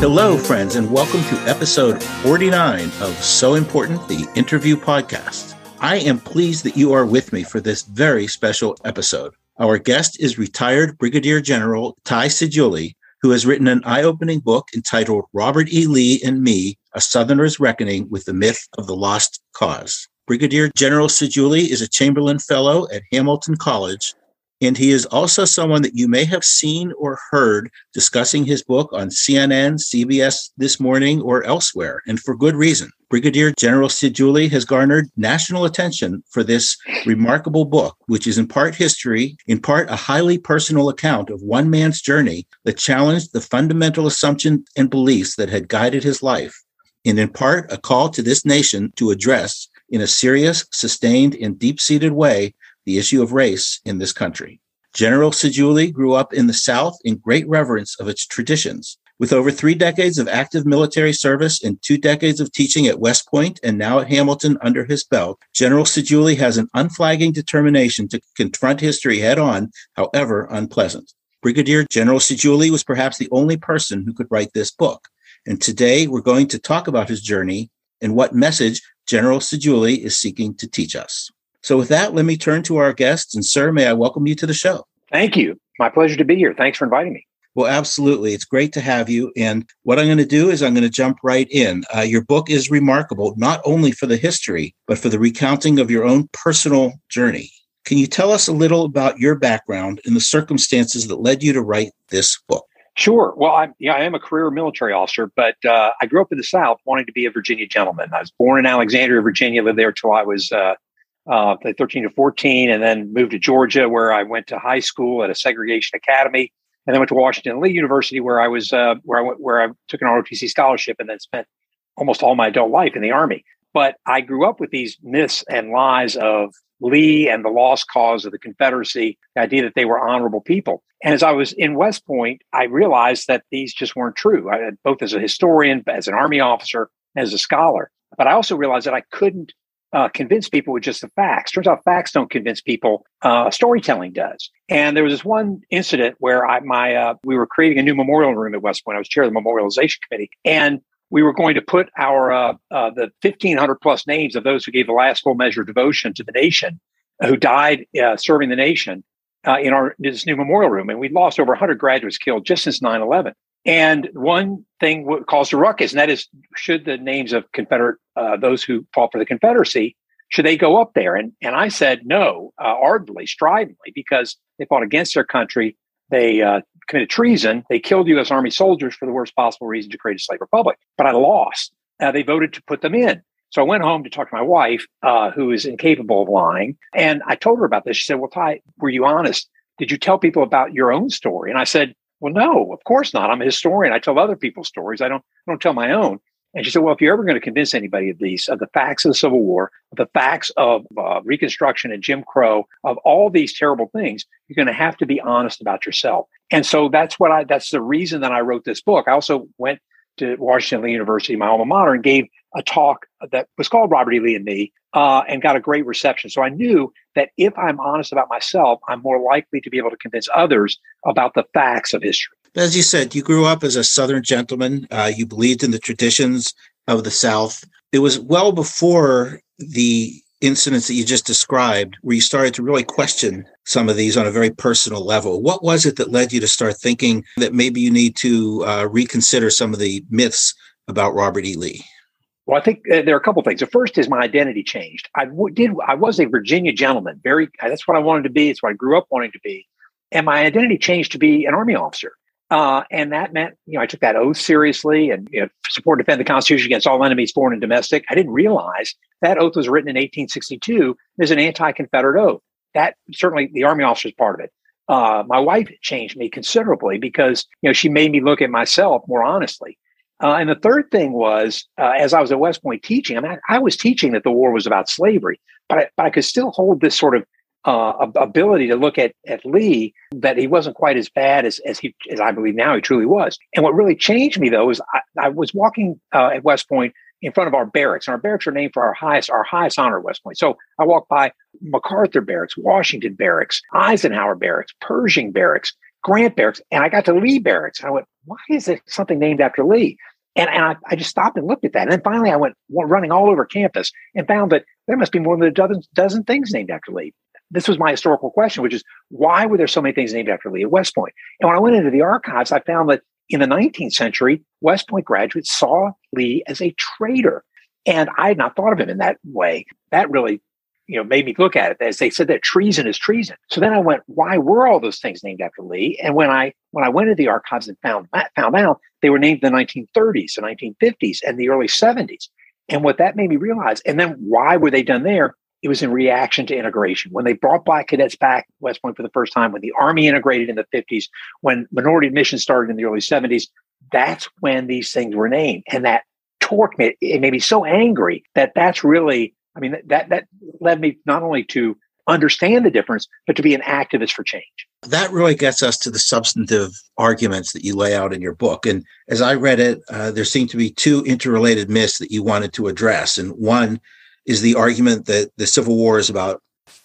Hello, friends, and welcome to episode 49 of So Important, the interview podcast. I am pleased that you are with me for this very special episode. Our guest is retired Brigadier General Ty Seidule, who has written an eye opening book entitled Robert E. Lee and Me A Southerner's Reckoning with the Myth of the Lost Cause. Brigadier General Seidule is a Chamberlain Fellow at Hamilton College and he is also someone that you may have seen or heard discussing his book on CNN, CBS This Morning, or elsewhere, and for good reason. Brigadier General Seidule has garnered national attention for this remarkable book, which is in part history, in part a highly personal account of one man's journey that challenged the fundamental assumptions and beliefs that had guided his life, and in part a call to this nation to address in a serious, sustained, and deep seated way the issue of race in this country. General Seidule grew up in the South in great reverence of its traditions. With over three decades of active military service and two decades of teaching at West Point and now at Hamilton under his belt, General Seidule has an unflagging determination to confront history head on, however unpleasant. Brigadier General Seidule was perhaps the only person who could write this book. And today we're going to talk about his journey and what message General Seidule is seeking to teach us. So, with that, let me turn to our guests. And, sir, may I welcome you to the show? Thank you. My pleasure to be here. Thanks for inviting me. Well, absolutely. It's great to have you. And what I'm going to do is I'm going to jump right in. Uh, your book is remarkable, not only for the history, but for the recounting of your own personal journey. Can you tell us a little about your background and the circumstances that led you to write this book? Sure. Well, I'm, yeah, I am a career military officer, but uh, I grew up in the South wanting to be a Virginia gentleman. I was born in Alexandria, Virginia, lived there till I was uh, uh, 13 to 14, and then moved to Georgia, where I went to high school at a segregation academy, and then went to Washington Lee University, where I was uh, where I went, where I took an ROTC scholarship, and then spent almost all my adult life in the Army. But I grew up with these myths and lies of Lee and the lost cause of the Confederacy, the idea that they were honorable people. And as I was in West Point, I realized that these just weren't true, I, both as a historian, as an Army officer, as a scholar. But I also realized that I couldn't uh, convince people with just the facts. Turns out facts don't convince people. Uh, storytelling does. And there was this one incident where I, my, uh, we were creating a new memorial room at West Point. I was chair of the memorialization committee, and we were going to put our uh, uh, the 1,500 plus names of those who gave the last full measure of devotion to the nation, who died uh, serving the nation, in our this new memorial room. And we lost over 100 graduates killed just since 9/11. And one thing what caused a ruckus, and that is should the names of Confederate, uh, those who fought for the Confederacy, should they go up there? And, and I said no, uh, ardently, stridently, because they fought against their country. They uh, committed treason. They killed U.S. Army soldiers for the worst possible reason to create a slave republic. But I lost. Uh, they voted to put them in. So I went home to talk to my wife, uh, who is incapable of lying. And I told her about this. She said, Well, Ty, were you honest? Did you tell people about your own story? And I said, well, no, of course not. I'm a historian. I tell other people's stories. I don't, I don't tell my own. And she said, well, if you're ever going to convince anybody of these, of the facts of the Civil War, of the facts of uh, Reconstruction and Jim Crow, of all these terrible things, you're going to have to be honest about yourself. And so that's what I, that's the reason that I wrote this book. I also went to Washington University, my alma mater, and gave a talk that was called Robert E. Lee and Me, uh, and got a great reception. So I knew that if I'm honest about myself, I'm more likely to be able to convince others about the facts of history. As you said, you grew up as a Southern gentleman. Uh, you believed in the traditions of the South. It was well before the incidents that you just described where you started to really question some of these on a very personal level. What was it that led you to start thinking that maybe you need to uh, reconsider some of the myths about Robert E. Lee? Well, I think uh, there are a couple things. The first is my identity changed. I w- did. I was a Virginia gentleman. Very. That's what I wanted to be. It's what I grew up wanting to be, and my identity changed to be an army officer. Uh, and that meant, you know, I took that oath seriously and you know, support and defend the Constitution against all enemies, foreign and domestic. I didn't realize that oath was written in 1862 as an anti-Confederate oath. That certainly the Army officer is part of it. Uh, my wife changed me considerably because you know she made me look at myself more honestly. Uh, and the third thing was, uh, as I was at West Point teaching, I mean, I, I, was teaching that the war was about slavery, but I, but I could still hold this sort of uh, ability to look at at Lee that he wasn't quite as bad as as he as I believe now he truly was. And what really changed me though is I, I was walking uh, at West Point in front of our barracks, and our barracks are named for our highest our highest honor at West Point. So I walked by MacArthur Barracks, Washington Barracks, Eisenhower Barracks, Pershing Barracks, Grant Barracks, and I got to Lee Barracks. And I went, why is there something named after Lee? And, and I, I, just stopped and looked at that. And then finally I went running all over campus and found that there must be more than a dozen, dozen things named after Lee. This was my historical question, which is why were there so many things named after Lee at West Point? And when I went into the archives, I found that in the 19th century, West Point graduates saw Lee as a traitor. And I had not thought of him in that way. That really you know, made me look at it as they said that treason is treason. So then I went, why were all those things named after Lee? And when I when I went to the archives and found found out they were named the 1930s, the 1950s, and the early 70s. And what that made me realize, and then why were they done there? It was in reaction to integration. When they brought black cadets back West Point for the first time, when the Army integrated in the 50s, when minority admission started in the early 70s, that's when these things were named. And that torqued me. It made me so angry that that's really I mean, that that led me not only to understand the difference, but to be an activist for change. That really gets us to the substantive arguments that you lay out in your book. And as I read it, uh, there seemed to be two interrelated myths that you wanted to address. And one is the argument that the Civil War is about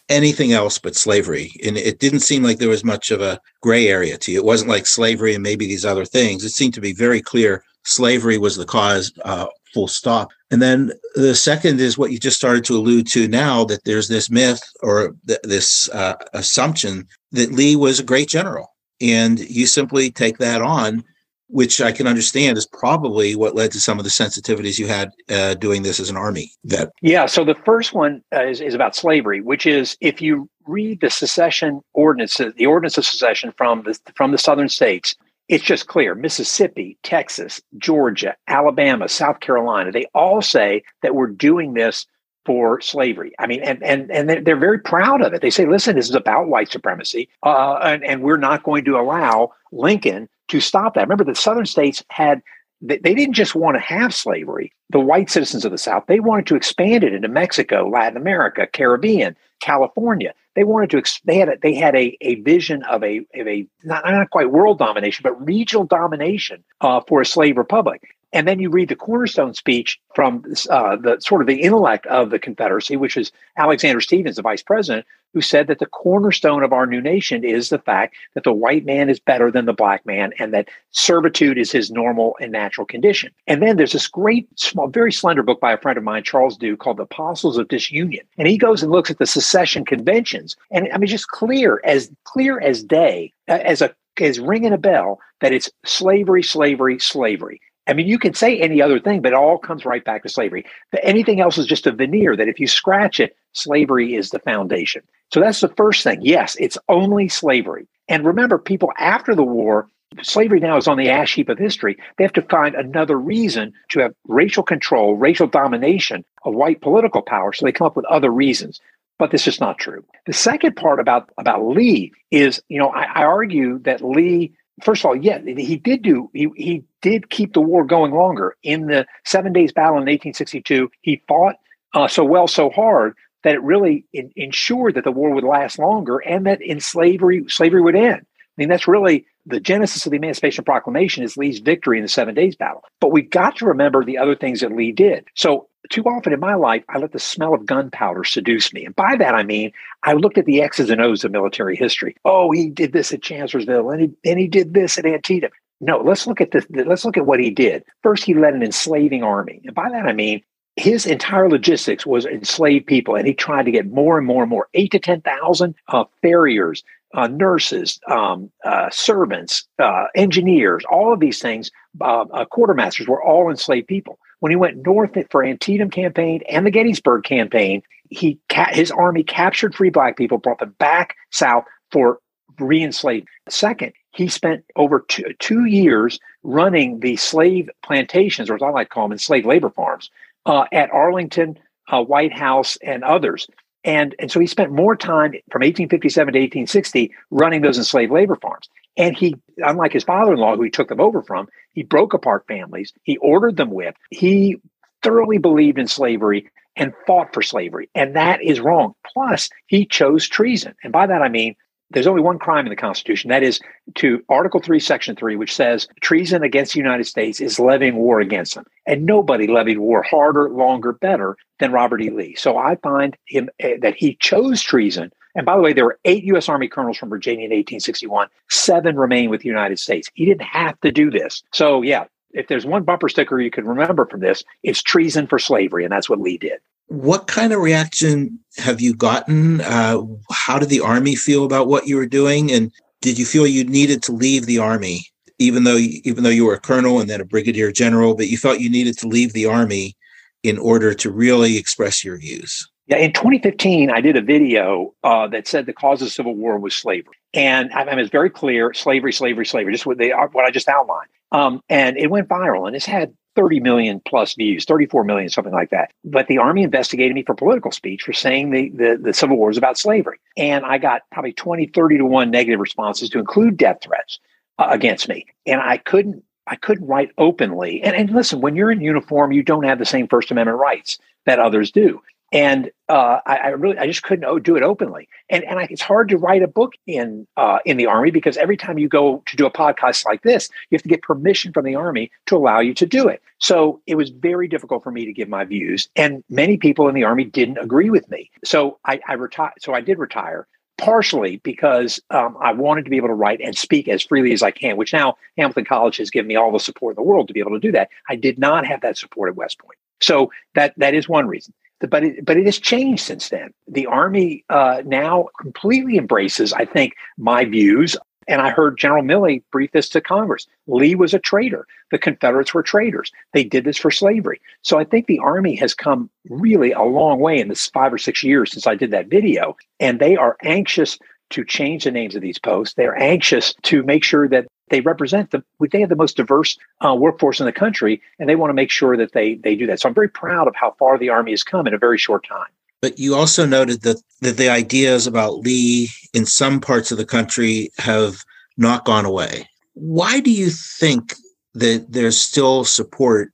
anything else but slavery. And it didn't seem like there was much of a gray area to you. It wasn't like slavery and maybe these other things. It seemed to be very clear slavery was the cause, uh, full stop. And then the second is what you just started to allude to now that there's this myth or th- this uh, assumption that Lee was a great general. And you simply take that on, which I can understand is probably what led to some of the sensitivities you had uh, doing this as an army vet. Yeah. So the first one uh, is, is about slavery, which is if you read the secession ordinance, the ordinance of secession from the, from the southern states, it's just clear Mississippi, Texas, Georgia, Alabama, South Carolina, they all say that we're doing this for slavery. I mean, and and and they're, very proud of it. They say, "Listen, this is about white supremacy, uh, and and we're not going to allow Lincoln to stop that." Remember, the Southern states had they, they didn't just want to have slavery. The white citizens of the South they wanted to expand it into Mexico, Latin America, Caribbean, California they wanted to they had a, they had a, a vision of a of a not, not quite world domination but regional domination uh, for a slave republic. And then you read the cornerstone speech from uh, the sort of the intellect of the Confederacy, which is Alexander Stephens, the vice president, who said that the cornerstone of our new nation is the fact that the white man is better than the black man and that servitude is his normal and natural condition. And then there's this great, small, very slender book by a friend of mine, Charles Dew, called The Apostles of Disunion. And he goes and looks at the secession conventions. And I mean, just clear as clear as day, as a as ringing a bell that it's slavery, slavery, slavery. I mean, you can say any other thing, but it all comes right back to slavery. Anything else is just a veneer that if you scratch it, slavery is the foundation. So that's the first thing. Yes, it's only slavery. And remember, people after the war, slavery now is on the ash heap of history. They have to find another reason to have racial control, racial domination of white political power. So they come up with other reasons. But this is not true. The second part about, about Lee is, you know, I, I argue that Lee first of all, yeah, he did do he he did keep the war going longer. In the Seven Days Battle in 1862, he fought uh, so well, so hard that it really in, ensured that the war would last longer and that in slavery slavery would end. I mean, that's really the genesis of the Emancipation Proclamation is Lee's victory in the Seven Days Battle. But we've got to remember the other things that Lee did. So too often in my life, I let the smell of gunpowder seduce me. And by that, I mean, I looked at the X's and O's of military history. Oh, he did this at Chancellorsville and he, and he did this at Antietam. No, let's look at this. Let's look at what he did. First, he led an enslaving army. And by that, I mean, his entire logistics was enslaved people, and he tried to get more and more and more, eight to 10,000 uh, farriers, uh, nurses, um, uh, servants, uh, engineers, all of these things, uh, uh, quartermasters were all enslaved people. When he went north for Antietam campaign and the Gettysburg campaign, he ca- his army captured free black people, brought them back south for re-enslaved. Second, he spent over two, two years running the slave plantations, or as I like to call them, enslaved labor farms, uh, at Arlington, uh, White House, and others. And, and so he spent more time from 1857 to 1860 running those enslaved labor farms. And he, unlike his father in law, who he took them over from, he broke apart families. He ordered them whipped. He thoroughly believed in slavery and fought for slavery. And that is wrong. Plus, he chose treason. And by that, I mean, there's only one crime in the Constitution. That is to Article 3, Section 3, which says treason against the United States is levying war against them. And nobody levied war harder, longer, better than Robert E. Lee. So I find him uh, that he chose treason And by the way, there were eight U.S. Army colonels from Virginia in 1861. Seven remain with the United States. He didn't have to do this. So, yeah, if there's one bumper sticker you can remember from this, it's treason for slavery. And that's what Lee did. What kind of reaction have you gotten? Uh, how did the Army feel about what you were doing? And did you feel you needed to leave the Army? Even though, even though you were a colonel and then a brigadier general, but you felt you needed to leave the army in order to really express your views. Yeah, in 2015, I did a video uh, that said the cause of the Civil War was slavery, and I mean, it's very clear: slavery, slavery, slavery. Just what they are, what I just outlined, um, and it went viral, and it's had 30 million plus views, 34 million, something like that. But the Army investigated me for political speech for saying the, the, the Civil War is about slavery. And I got probably 20, 30 to 1 negative responses to include death threats uh, against me. And I couldn't I couldn't write openly. And, and listen, when you're in uniform, you don't have the same First Amendment rights that others do. And uh, I, I, really, I just couldn't do it openly. And and I, it's hard to write a book in uh, in the army because every time you go to do a podcast like this, you have to get permission from the army to allow you to do it. So it was very difficult for me to give my views, and many people in the army didn't agree with me. So I, I retired. So I did retire, partially because um, I wanted to be able to write and speak as freely as I can, which now Hamilton College has given me all the support in the world to be able to do that. I did not have that support at West Point. So that that is one reason. But it, but it has changed since then. The Army uh, now completely embraces, I think, my views and I heard General Milley brief this to Congress. Lee was a traitor. The Confederates were traitors. They did this for slavery. So I think the Army has come really a long way in this five or six years since I did that video. And they are anxious to change the names of these posts. They're anxious to make sure that they represent the they have the most diverse uh, workforce in the country, and they want to make sure that they they do that. So I'm very proud of how far the Army has come in a very short time. But you also noted that, that the ideas about Lee in some parts of the country have not gone away. Why do you think that there's still support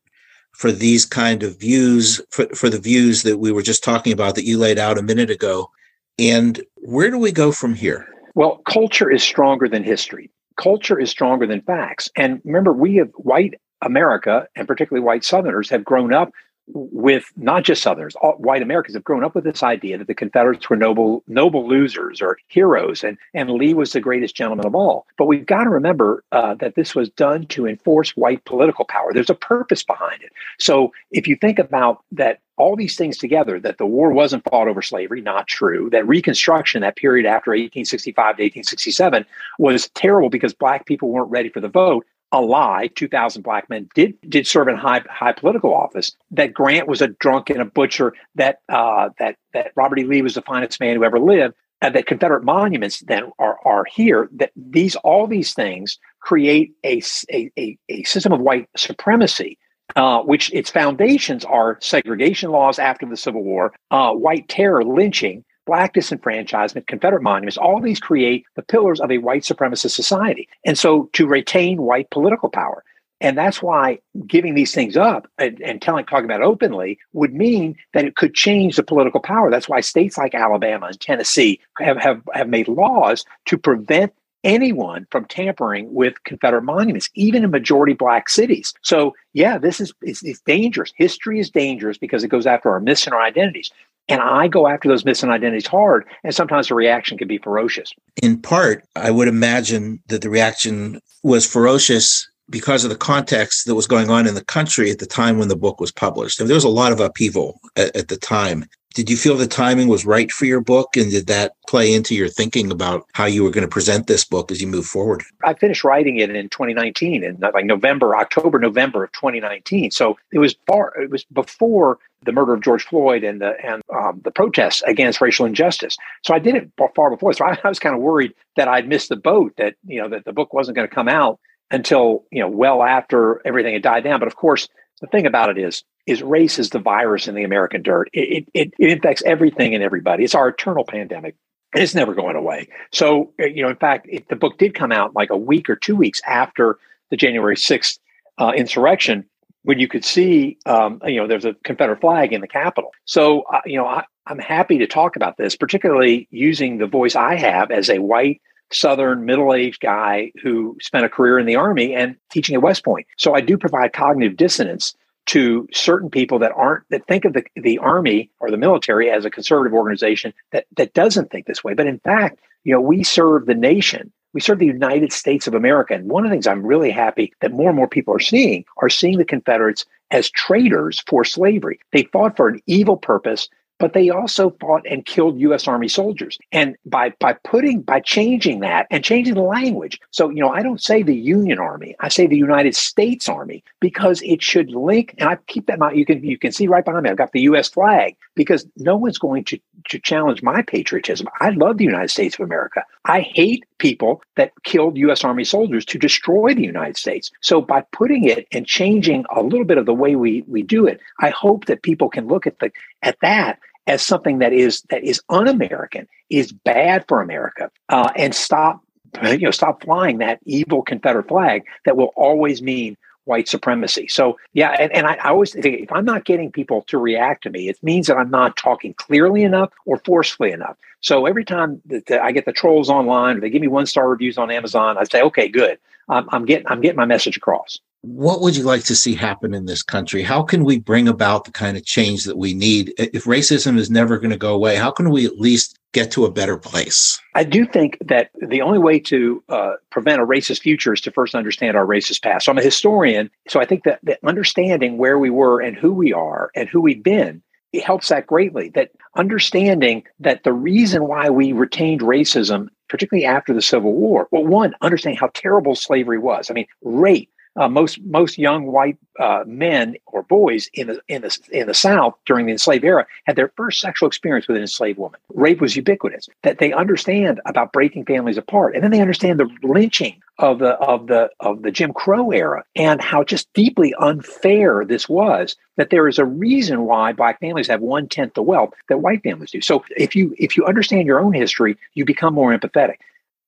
for these kind of views, for, for the views that we were just talking about that you laid out a minute ago? And where do we go from here? Well, culture is stronger than history. Culture is stronger than facts. And remember, we have white America, and particularly white Southerners, have grown up with not just Southerners, all, white Americans have grown up with this idea that the Confederates were noble, noble losers or heroes, and and Lee was the greatest gentleman of all. But we've got to remember uh, that this was done to enforce white political power. There's a purpose behind it. So if you think about that, all these things together, that the war wasn't fought over slavery, not true. That Reconstruction, that period after 1865 to 1867, was terrible because black people weren't ready for the vote a lie 2000 black men did did serve in high high political office that grant was a drunk and a butcher that uh, that that robert e. Lee was the finest man who ever lived and that confederate monuments then are are here that these all these things create a a, a, system of white supremacy uh, which its foundations are segregation laws after the Civil War, uh, white terror, lynching, black disenfranchisement, Confederate monuments, all these create the pillars of a white supremacist society. And so to retain white political power. And that's why giving these things up and, and telling, talking about it openly would mean that it could change the political power. That's why states like Alabama and Tennessee have, have, have made laws to prevent anyone from tampering with Confederate monuments, even in majority black cities. So, yeah, this is it's, it's, dangerous. History is dangerous because it goes after our myths and our identities. And I go after those missing identities hard. And sometimes the reaction can be ferocious. In part, I would imagine that the reaction was ferocious because of the context that was going on in the country at the time when the book was published. Mean, there was a lot of upheaval at, at the time. Did you feel the timing was right for your book? And did that play into your thinking about how you were going to present this book as you move forward? I finished writing it in 2019 in like November, October, November of 2019. So it was far, it was before the murder of George Floyd and the and um, the protests against racial injustice. So I did it far before. So I, I was kind of worried that I'd missed the boat. That you know that the book wasn't going to come out until you know well after everything had died down. But of course, the thing about it is is race is the virus in the American dirt. It it, it infects everything and everybody. It's our eternal pandemic. It's never going away. So, uh, you know, in fact, it, the book did come out like a week or two weeks after the January 6th uh, insurrection when you could see, um, you know, there's a Confederate flag in the Capitol. So, uh, you know, I, I'm happy to talk about this, particularly using the voice I have as a white Southern middle aged guy who spent a career in the Army and teaching at West Point. So I do provide cognitive dissonance to certain people that aren't that think of the, the army or the military as a conservative organization that that doesn't think this way but in fact you know we serve the nation we serve the United States of America. And one of the things I'm really happy that more and more people are seeing are seeing the Confederates as traitors for slavery. They fought for an evil purpose but they also fought and killed U.S. Army soldiers. And by by putting by changing that and changing the language, so you know I don't say the Union Army, I say the United States Army because it should link. And I keep that in mind. You can you can see right behind me. I've got the U.S. flag because no one's going to to challenge my patriotism. I love the United States of America. I hate people that killed U.S. Army soldiers to destroy the United States. So by putting it and changing a little bit of the way we we do it, I hope that people can look at the at that as something that is that is un-American, is bad for America, uh, and stop you know stop flying that evil Confederate flag that will always mean white supremacy. So yeah, and, and I, I, always think if I'm not getting people to react to me, it means that I'm not talking clearly enough or forcefully enough. So every time that I get the trolls online, they give me one star reviews on Amazon, I say, okay, good. I'm getting I'm getting my message across what would you like to see happen in this country? How can we bring about the kind of change that we need? If racism is never going to go away, how can we at least get to a better place? I do think that the only way to uh, prevent a racist future is to first understand our racist past. So I'm a historian, so I think that, that understanding where we were and who we are and who we've been it helps that greatly. That understanding that the reason why we retained racism, particularly after the Civil War, well, one, understanding how terrible slavery was. I mean, rape, uh, most most young white uh, men or boys in the in the in the South during the enslaved era had their first sexual experience with an enslaved woman. Rape was ubiquitous. That they understand about breaking families apart, and then they understand the lynching of the of the of the Jim Crow era and how just deeply unfair this was. That there is a reason why black families have one tenth the wealth that white families do. So if you if you understand your own history, you become more empathetic.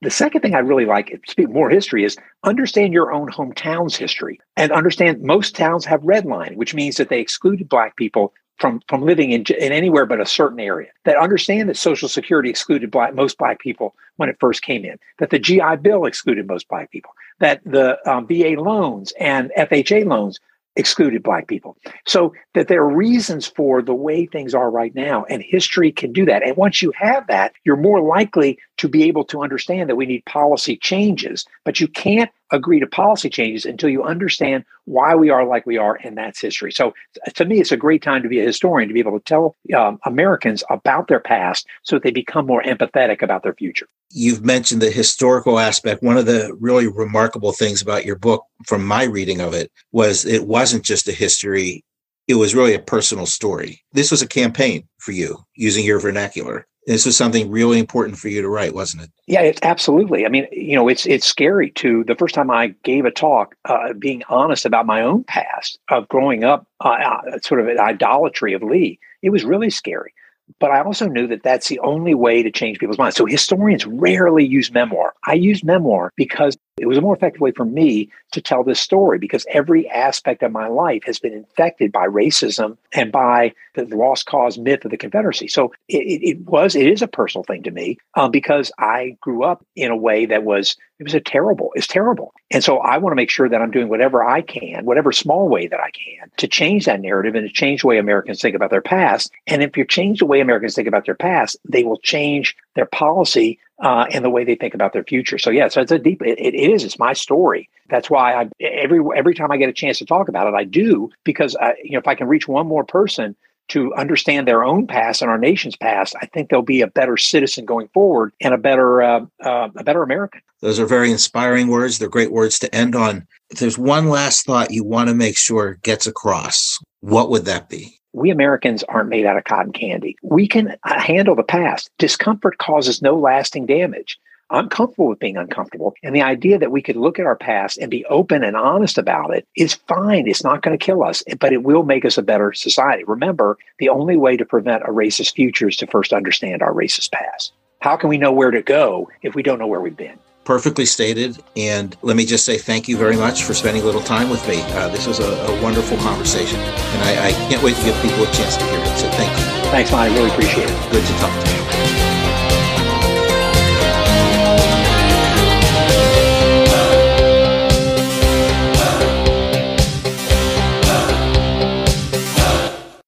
The second thing I really like, speak more history, is understand your own hometown's history and understand most towns have redlining, which means that they excluded Black people from, from living in, in anywhere but a certain area. That understand that Social Security excluded black, most Black people when it first came in, that the GI Bill excluded most Black people, that the um, VA loans and FHA loans excluded black people. So that there are reasons for the way things are right now and history can do that. And once you have that you're more likely to be able to understand that we need policy changes but you can't agree to policy changes until you understand why we are like we are and that's history so to me it's a great time to be a historian to be able to tell um, americans about their past so that they become more empathetic about their future you've mentioned the historical aspect. One of the really remarkable things about your book, from my reading of it, was it wasn't just a history, it was really a personal story. This was a campaign for you using your vernacular. This was something really important for you to write, wasn't it? Yeah, it's absolutely. I mean, you know, it's it's scary to the first time I gave a talk, uh, being honest about my own past of growing up, uh, uh sort of an idolatry of Lee. It was really scary but I also knew that that's the only way to change people's minds. So historians rarely use memoir. I use memoir because it was a more effective way for me to tell this story because every aspect of my life has been infected by racism and by the lost cause myth of the Confederacy. So it, it was, it is a personal thing to me um, because I grew up in a way that was, it was a terrible, it's terrible. And so I want to make sure that I'm doing whatever I can, whatever small way that I can to change that narrative and to change the way Americans think about their past. And if you change the way Americans think about their past, they will change their policy uh, and the way they think about their future. So yeah, so it's a deep. It, it is. It's my story. That's why I every every time I get a chance to talk about it, I do because I, you know if I can reach one more person to understand their own past and our nation's past, I think they'll be a better citizen going forward and a better uh, uh, a better American. Those are very inspiring words. They're great words to end on. If there's one last thought you want to make sure gets across, what would that be? we Americans aren't made out of cotton candy. We can uh, handle the past. Discomfort causes no lasting damage. I'm comfortable with being uncomfortable. And the idea that we could look at our past and be open and honest about it is fine. It's not going to kill us, but it will make us a better society. Remember, the only way to prevent a racist future is to first understand our racist past. How can we know where to go if we don't know where we've been? perfectly stated. And let me just say thank you very much for spending a little time with me. Uh, this was a, a, wonderful conversation, and I, I, can't wait to give people a chance to hear it. So thank you. Thanks, Mike. I really appreciate it. Good to talk to you.